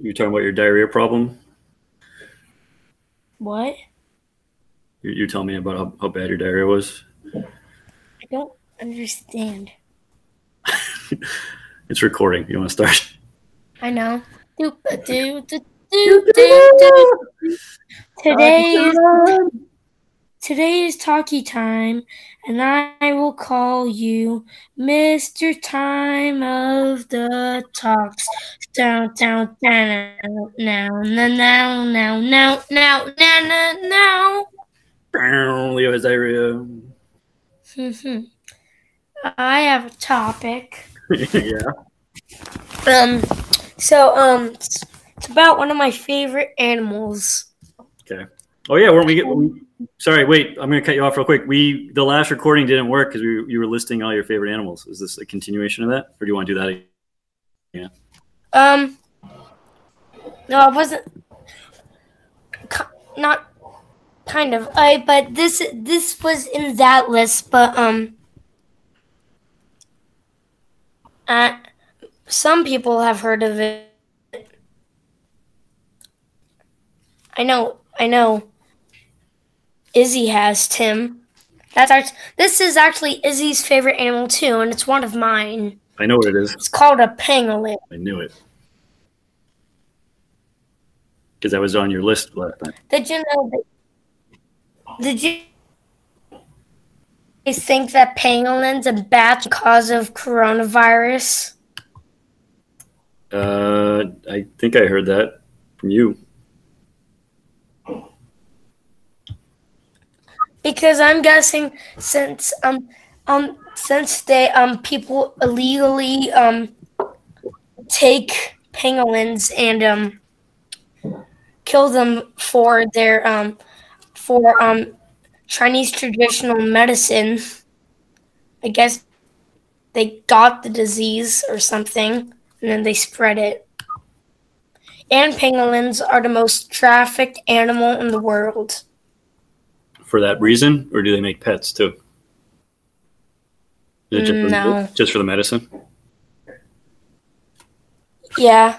You're talking about your diarrhea problem. What? You, you tell me about how, how bad your diarrhea was. I don't understand. It's recording. You want to start? I know. Do, do, do, do, do, do. Today is today is talkie time, and I will call you Mr. Time of the Talks. Down, down, down, now, now, now, now, now, now, now, now, now. Leo has diarrhea. Mhm. I have a topic. yeah. Um, so um, it's, it's about one of my favorite animals. Okay. Oh yeah, weren't we get? Sorry, wait. I'm gonna cut you off real quick. We the last recording didn't work because you were listing all your favorite animals. Is this a continuation of that, or do you want to do that? again? Um, no, I wasn't. Not kind of. I but this this was in that list, but um, uh, some people have heard of it. I know. I know. Izzy has Tim. That's act- this is actually Izzy's favorite animal too, and it's one of mine. I know what it is. It's called a pangolin. I knew it because I was on your list last time. Did you know that? Did you think that pangolins and bats cause of coronavirus? Uh, I think I heard that from you. Because I'm guessing since um um since they um people illegally um take pangolins and um kill them for their um for um Chinese traditional medicine. I guess they got the disease or something and then they spread it. And pangolins are the most trafficked animal in the world. For that reason, or do they make pets too? Is it just, for, No. just for the medicine? Yeah.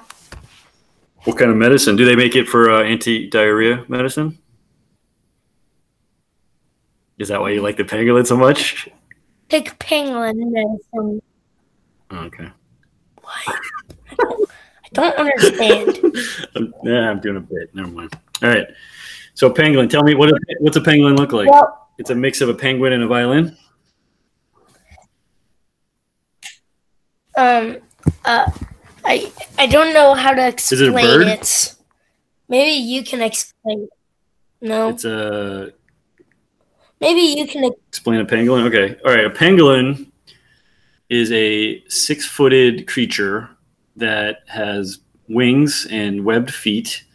What kind of medicine? Do they make it for uh, anti-diarrhea medicine? Is that why you like the pangolin so much? Pick pangolin medicine. Okay. I don't understand. I'm, yeah, I'm doing a bit. Never mind. All right. So penguin, tell me what what's a penguin look like? well, It's a mix of a penguin and a violin. um, uh, I I don't know how to it a explain bird? it. Maybe you can explain. it. No, It's a maybe you can. ex- explain a pangolin. Okay. All right. A pangolin is a six-footed creature that has wings and webbed feet.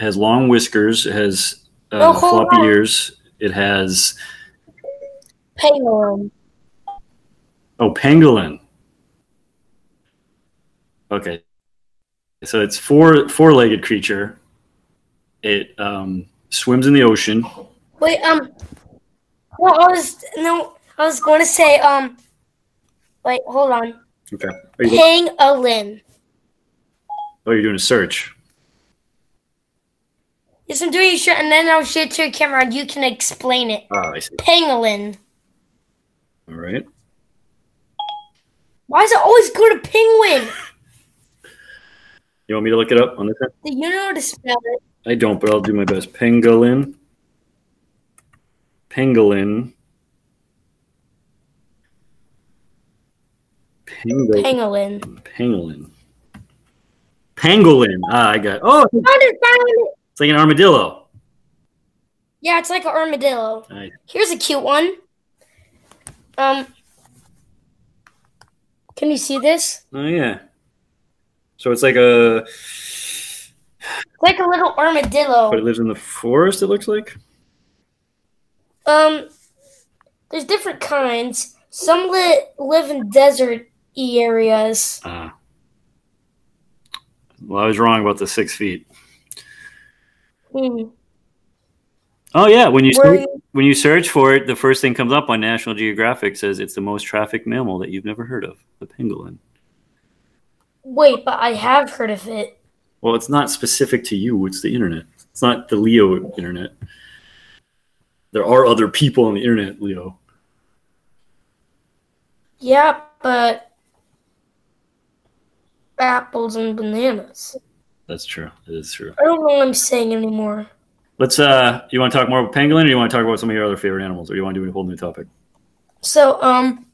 Has long whiskers. It has uh, hold floppy on. ears. It has Pangolin. oh pangolin. Okay. So it's four four-legged creature. It um, swims in the ocean. Wait, um, well, I was no, I was going to say, um, wait, hold on, Okay. Pangolin. oh, you're doing a search. Yes, I'm doing a shit, and then I'll show it to your camera, and you can explain it. Ah, I see. Pangolin. All right. Why does it always go to penguin? You want me to look it up on this end? Do you know how to spell it? I don't, but I'll do my best. Pangolin. Pangolin. Pangolin. Pangolin. Pangolin. Pangolin. Ah, I got. Oh, Found it, found it. It's like an armadillo. Yeah, it's like an armadillo. Nice. Here's a cute one. Um, can you see this? Oh yeah. So it's like a. It's like a little armadillo. But it lives in the forest. It looks like. Um, there's different kinds. Some li- live in desert areas. Ah. Well, I was wrong about the six feet. Hmm. Oh yeah, when you search, when you search for it, the first thing comes up on National Geographic says it's the most trafficked mammal that you've never heard of, the pangolin. Wait, but I have heard of it. Well, it's not specific to you. It's the internet. It's not the Leo internet. There are other people on the internet, Leo. Yeah, but apples and bananas. That's true. It is true. I don't know what I'm saying anymore. Let's. uh You want to talk more about pangolin, or you want to talk about some of your other favorite animals, or you want to do a whole new topic? So, um,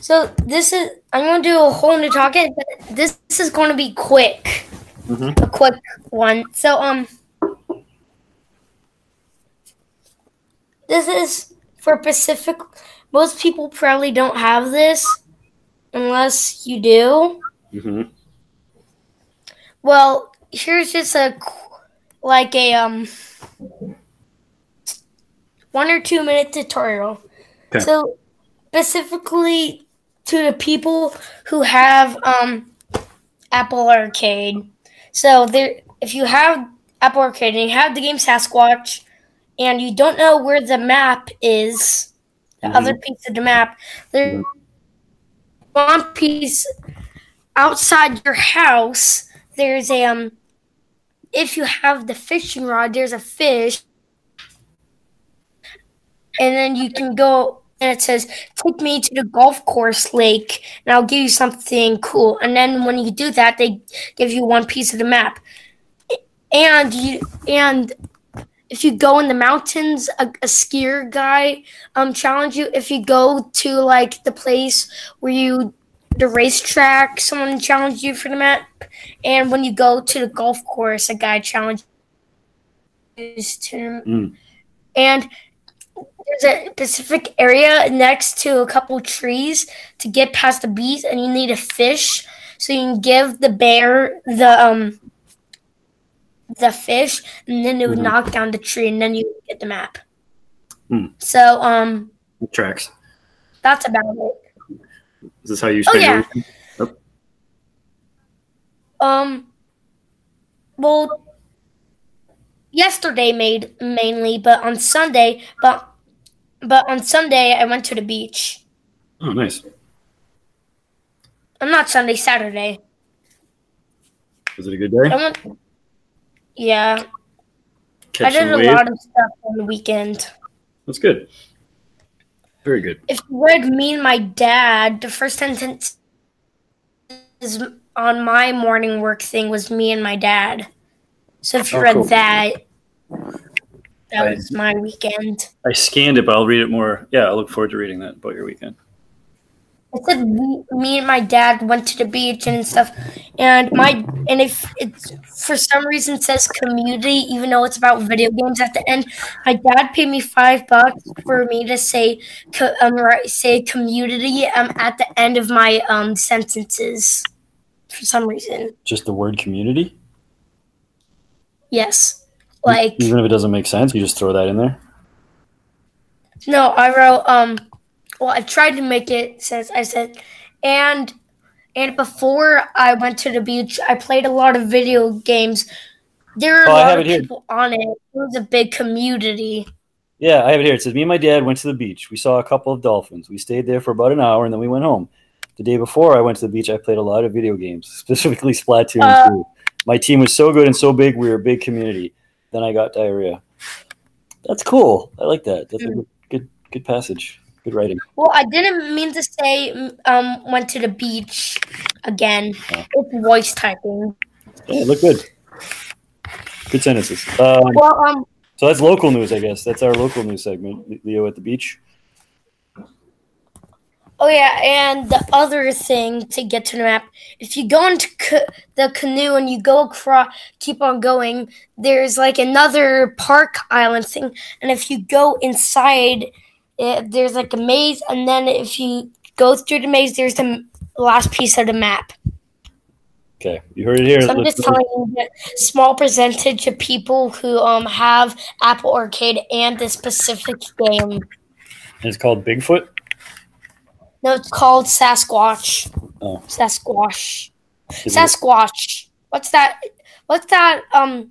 so this is I'm going to do a whole new topic. But this, this is going to be quick, Mhm. a quick one. So, um, this is for Pacific. Most people probably don't have this, unless you do. hmm Well, here's just a like a um one or two minute tutorial. Okay. So specifically to the people who have um Apple Arcade. So there if you have Apple Arcade and you have the game Sasquatch and you don't know where the map is, the Mhm. other piece of the map, there's one piece outside your house there's a um if you have the fishing rod there's a fish. And then you can go and it says take me to the golf course lake and i'll give you something cool. And then when you do that they give you one piece of the map. And you and if you go in the mountains a, a skier guy um challenge you. If you go to like the place where you the racetrack someone challenged you for the map and when you go to the golf course, a guy challenges to Mm. and there's a specific area next to a couple trees to get past the bees, and you need a fish, so you can give the bear the um the fish, and then it would Mhm. knock down the tree, and then you get the map. Mm. So um, It tracks. that's about it. Is this how you Oh, spend yeah. your weekend? Um, well, yesterday made mainly, but on Sunday, but but on Sunday I went to the beach. Oh, nice. I'm not Sunday, Saturday. Was it a good I day? went. Yeah, Catch I did a lot of stuff on the weekend. That's good. Very good. If you read me and my dad, the first sentence is on my morning work thing was me and my dad. So if you Oh, read cool. that, that Right. was my weekend. I scanned it, but I'll read it more. Yeah, I look forward to reading that about your weekend. I said we, me and my dad went to the beach and stuff, and my and if it's for some reason says community, even though it's about video games at the end, my dad paid me five bucks for me to say um say community um at the end of my um sentences for some reason. Just the word community? Yes, like Even if it doesn't make sense, you just throw that in there? no, I wrote um. Well, I tried to make it since I said, and and before I went to the beach, I played a lot of video games. There were Oh, a lot of it here. people on it. It was a big community. Yeah, I have it here. It says, Me and my dad went to the beach. We saw a couple of dolphins. We stayed there for about an hour and then we went home. The day before I went to the beach, I played a lot of video games, specifically Splatoon Uh, 2. My team was so good and so big, we were a big community. Then I got diarrhea. That's cool. I like that. That's a Mm. good, good, good passage. Good writing. Well, I didn't mean to say um went to the beach again. Oh. It's voice typing. Yeah, look good. Good sentences. Um, Well, um, so that's local news, I guess. That's our local news segment. Leo at the beach. oh yeah, and the other thing to get to the map, if you go into ca- the canoe and you go across, keep on going, there's like another park island thing, and if you go inside, it, there's like a maze, and then if you go through the maze, there's the last piece of the map. Okay, you heard it here. So I'm just telling you that small percentage of people who um have Apple Arcade and this specific game. It's called Bigfoot. No, it's called Sasquatch. Oh. Sasquatch. Is it- Sasquatch. What's that? What's that? Um,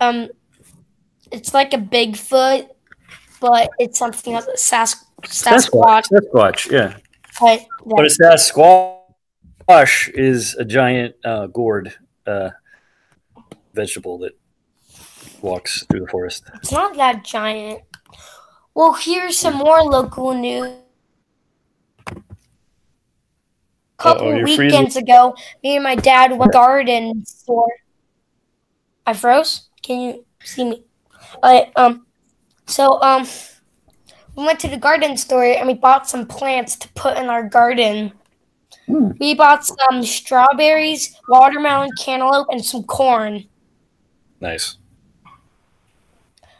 um, it's like a Bigfoot, but it's something else. Sas- Sasquatch. Sasquatch. Yeah. But, But it's Sasquatch. is a giant uh, gourd uh, vegetable that walks through the forest. It's not that giant. Well, here's some more local news. A couple Uh-oh, you're weekends ago, me and my dad went garden store. I froze. Can you see me? I um, so um, we went to the garden store and we bought some plants to put in our garden. Hmm. We bought some strawberries, watermelon, cantaloupe, and some corn. Nice.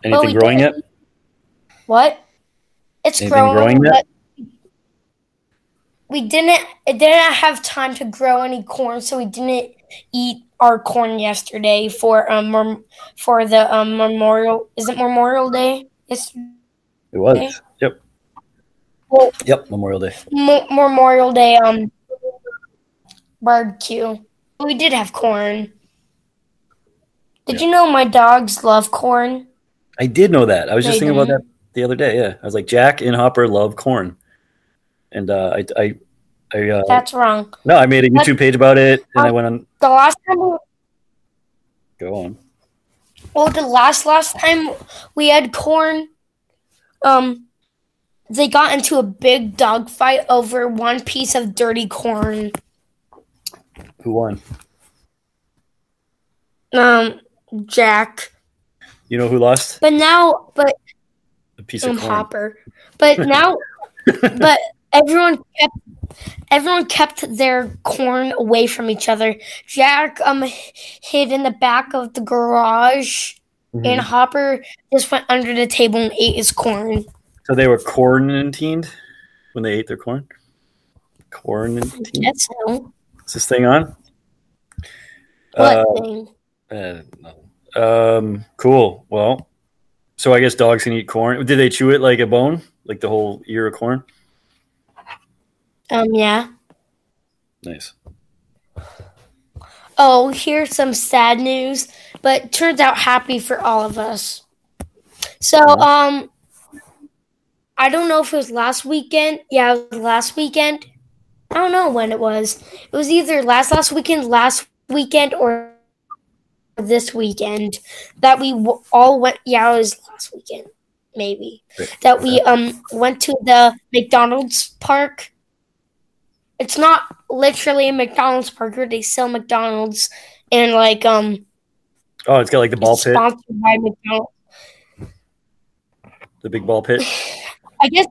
Anything growing yet? What? It's Anything growing, growing yet? we didn't. It didn't have time to grow any corn, so we didn't eat our corn yesterday for um for the um memorial. Is it Memorial Day? Yes, It was. Yep. Well- Yep. Memorial Day. Mo- Memorial Day um barbecue. We did have corn. Did you know my dogs love corn? I did know that. I was just thinking about don't. that the other day. Yeah, I was like, Jack and Hopper love corn, and uh, I, I, I uh, That's wrong. no, I made a That's- YouTube page about it, and I went on. The last time we Go on. Well, the last last time we had corn, um, they got into a big dogfight over one piece of dirty corn. Who won? Um, Jack. You know who lost? But now, but A piece um, of corn. Hopper. But now, but everyone kept everyone kept their corn away from each other. Jack um hid in the back of the garage, Mhm. and Hopper just went under the table and ate his corn. So they were quarantined when they ate their corn. Quarantined. That's so. Is this thing on? What Uh, thing? uh, no. Um. Cool. Well, so I guess dogs can eat corn. Did they chew it like a bone, like the whole ear of corn? Um, yeah. Nice. Oh, here's some sad news, but turns out happy for all of us. So, um, I don't know if it was last weekend. Yeah, it was last weekend. I don't know when it was. It was either last last weekend, last weekend, or this weekend that we w- all went. Yeah, it was last weekend, maybe. That we um went to the McDonald's park. It's not literally a McDonald's park where they sell McDonald's and like um Oh, it's got like the ball pit, sponsored by McDonald's. the big ball pit. I guess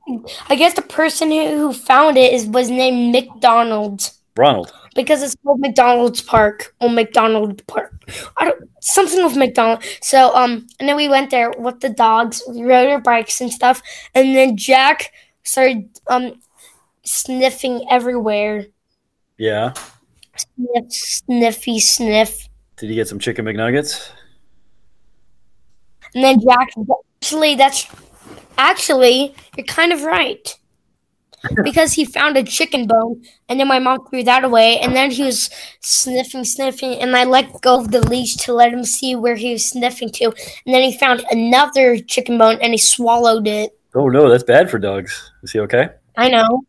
I guess the person who, who found it is was named McDonald's. Ronald. because it's called McDonald's Park or McDonald Park. I don't something with McDonald. So um and then we went there with the dogs, we rode our bikes and stuff, and then Jack started um sniffing everywhere. Yeah. Sniff, sniffy, sniff. Did you get some chicken McNuggets? And then Jack actually that's actually you're kind of right. Because he found a chicken bone and then my mom threw that away and then he was sniffing, sniffing, and I let go of the leash to let him see where he was sniffing to. And then he found another chicken bone and he swallowed it. Oh no, that's bad for dogs. Is he okay? I know.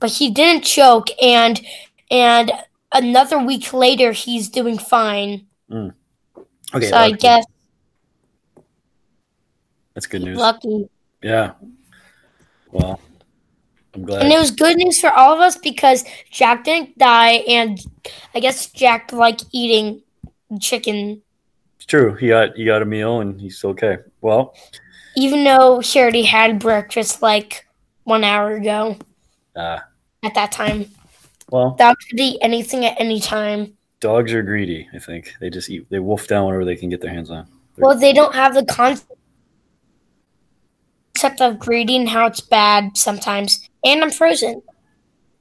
But he didn't choke and and another week later he's doing fine. Mm. Okay. so I guess that's good news. lucky. Yeah. Well, I'm glad. And it was good news for all of us because Jack didn't die, and I guess Jack liked eating chicken, It's true. He got he got a meal and he's okay. Well, even though he already had breakfast like one hour ago uh, at that time. well, Dogs could eat anything at any time. dogs are greedy. I think they just eat. They wolf down whatever they can get their hands on. Well, they don't have the concept of greedy and how it's bad sometimes. And I'm frozen.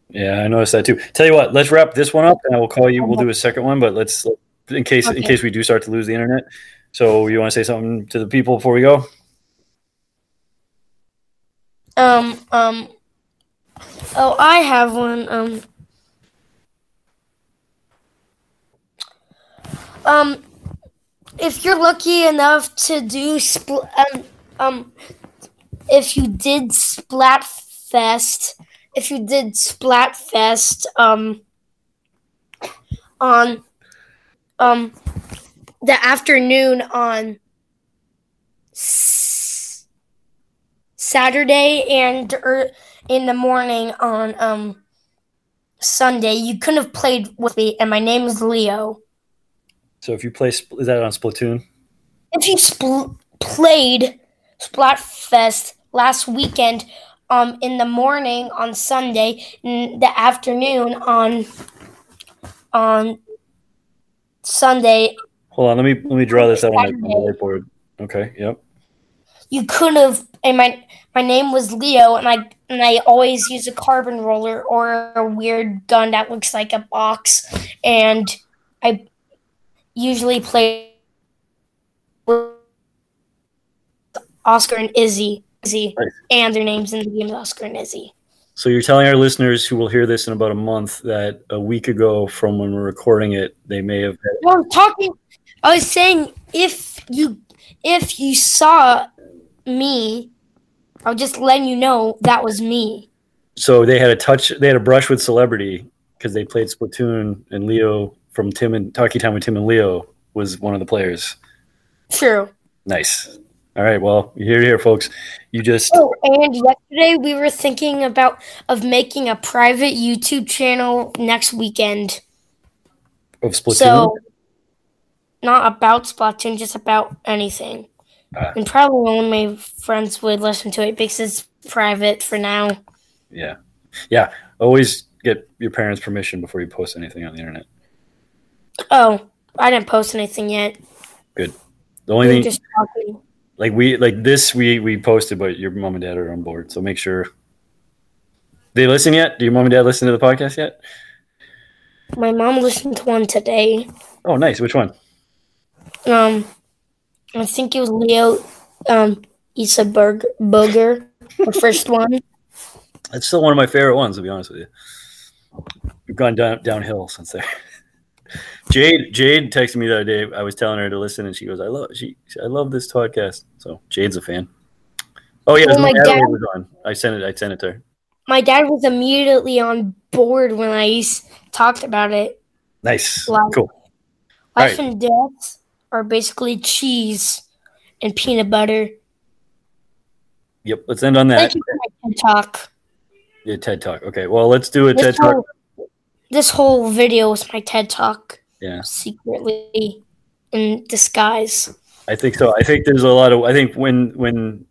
Yeah, I noticed that too. Tell you what, let's wrap this one up, and I will call you. We'll do a second one, but let's in case in case we do start to lose the internet. So, you want to say something to the people before we go? Um, um, oh, I have one. Um, um, if you're lucky enough to do spl- um, um, if you did Splatfest, if you did Splatfest, um, on um the afternoon on s- Saturday and er, in the morning on um Sunday. You couldn't have played with me, and my name is Leo. So if you play, is that on Splatoon? If you spl- played Splatfest last weekend, um, in the morning on Sunday, in the afternoon on on Sunday, Hold on, let me let me draw this out on the, on the whiteboard. Okay, yep. you couldn't have. And my my name was Leo, and I and I always use a carbon roller or a weird gun that looks like a box, and I usually play Oscar and Izzy, Izzy, Right. and their names in the game is Oscar and Izzy. So you're telling our listeners who will hear this in about a month that a week ago from when we're recording it, they may have. No, I'm talking. I was saying if you if you saw me, I'll just letting you know that was me. So they had a touch. They had a brush with celebrity because they played Splatoon, and Leo from Tim and Talkie Time with Tim and Leo was one of the players. True. Nice. All right. Well, you're here, folks. You just Oh, and yesterday we were thinking about of making a private YouTube channel next weekend. of Splatoon. So not about Splatoon, just about anything. And probably only my friends would listen to it because it's private for now. yeah, yeah. Always get your parents' permission before you post anything on the internet. Oh, I didn't post anything yet. Good. The only We were thing, like we like this, we we posted, but your mom and dad are on board, so make sure. They listen yet? Do your mom and dad listen to the podcast yet? My mom listened to one today. Oh, nice. Which one? Um, I think it was Leo. Um, Issa Berg Booger, the first one. It's still one of my favorite ones, to be honest with you. We've gone down downhill since there. Jade Jade texted me the other day. I was telling her to listen, and she goes, "I love she, I love this podcast." So Jade's a fan. Oh yeah, my dad- was on. I sent it. I sent it to her. My dad was immediately on board when I talked about it. Nice, Wow. cool. Life Right. and death are basically cheese and peanut butter. Yep. Let's end on that. Thank you for my TED talk. Yeah, TED Talk. Okay. Well, let's do a TED This Talk. whole, this whole video was my TED talk Yeah, secretly in disguise. I think so. I think there's a lot of. I think when when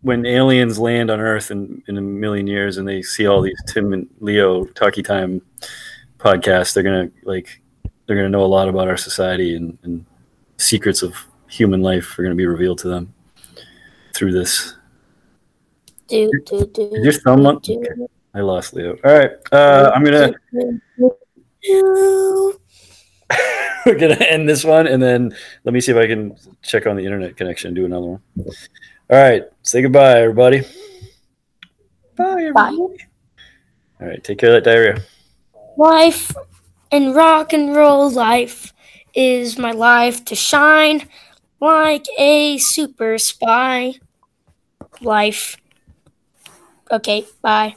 when aliens land on Earth in, in a million years and they see all these Tim and Leo Talkie Time podcasts, they're gonna like they're gonna know a lot about our society and, and secrets of human life are gonna be revealed to them through this. Do, do, do, Is your thumb up? Okay. I lost Leo. All right, uh, I'm gonna do, do. we're gonna end this one and then let me see if I can check on the internet connection and do another one. All right, say goodbye, everybody. Bye, everybody. All right, take care of that diarrhea. Life and rock and roll life is my life to shine like a super spy. Life. Okay, bye.